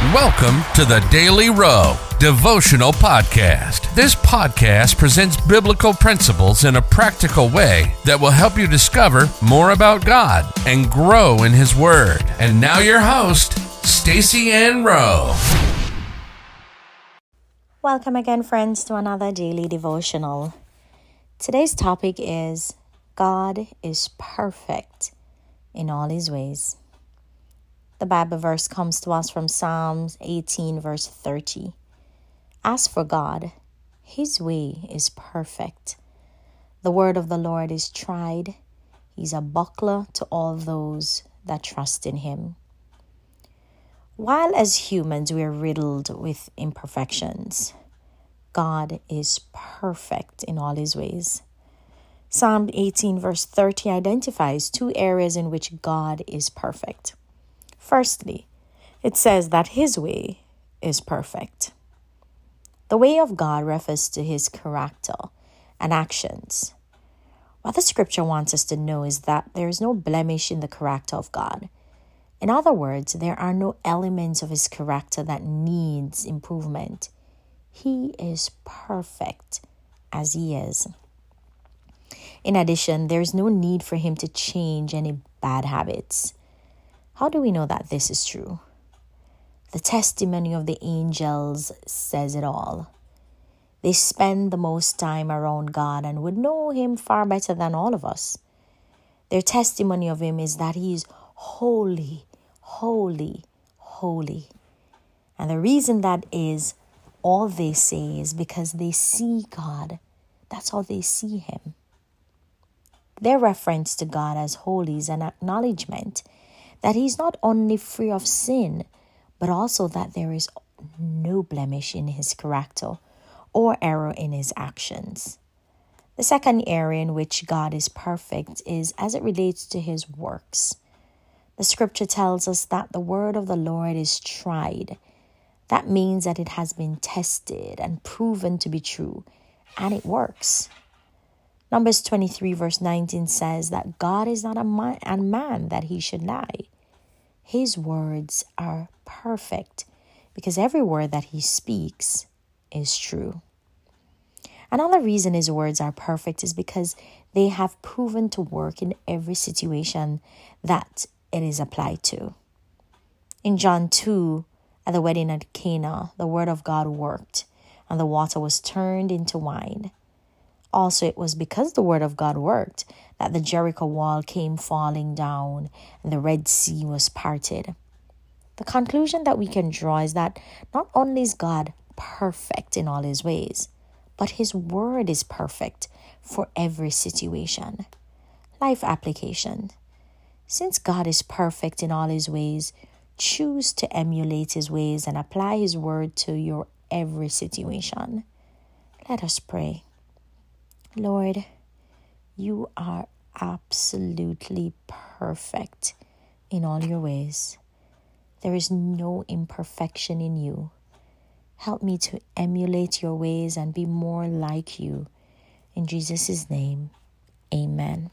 Welcome to the Daily Rowe Devotional Podcast. This podcast presents biblical principles in a practical way that will help you discover more about God and grow in His Word. And now, your host, Stacy Ann Rowe. Welcome again, friends, to another daily devotional. Today's topic is God is perfect in all His ways. The Bible verse comes to us from Psalms 18, verse 30. As for God, His way is perfect. The word of the Lord is tried. He's a buckler to all those that trust in Him. While as humans we are riddled with imperfections, God is perfect in all His ways. Psalm 18, verse 30 identifies two areas in which God is perfect. Firstly, it says that His way is perfect. The way of God refers to His character and actions. What the scripture wants us to know is that there is no blemish in the character of God. In other words, there are no elements of his character that needs improvement. He is perfect as he is. In addition, there is no need for him to change any bad habits. How do we know that this is true? The testimony of the angels says it all. They spend the most time around God and would know Him far better than all of us. Their testimony of Him is that He is holy, holy, holy. And the reason that is all they say is because they see God. That's how they see Him. Their reference to God as holy is an acknowledgement that He's not only free of sin, but also that there is no blemish in His character or error in His actions. The second area in which God is perfect is as it relates to His works. The scripture tells us that the word of the Lord is tried. That means that it has been tested and proven to be true, and it works. Numbers 23, verse 19 says that God is not a man, a man that he should lie. His words are perfect because every word that he speaks is true. Another reason his words are perfect is because they have proven to work in every situation that it is applied to. In John 2, at the wedding at Cana, the word of God worked, and the water was turned into wine. Also, it was because the word of God worked that the Jericho wall came falling down and the Red Sea was parted. The conclusion that we can draw is that not only is God perfect in all his ways, but his word is perfect for every situation. Life application. Since God is perfect in all his ways, choose to emulate his ways and apply his word to your every situation. Let us pray. Lord, you are absolutely perfect in all your ways. There is no imperfection in you. Help me to emulate your ways and be more like you. In Jesus' name, amen.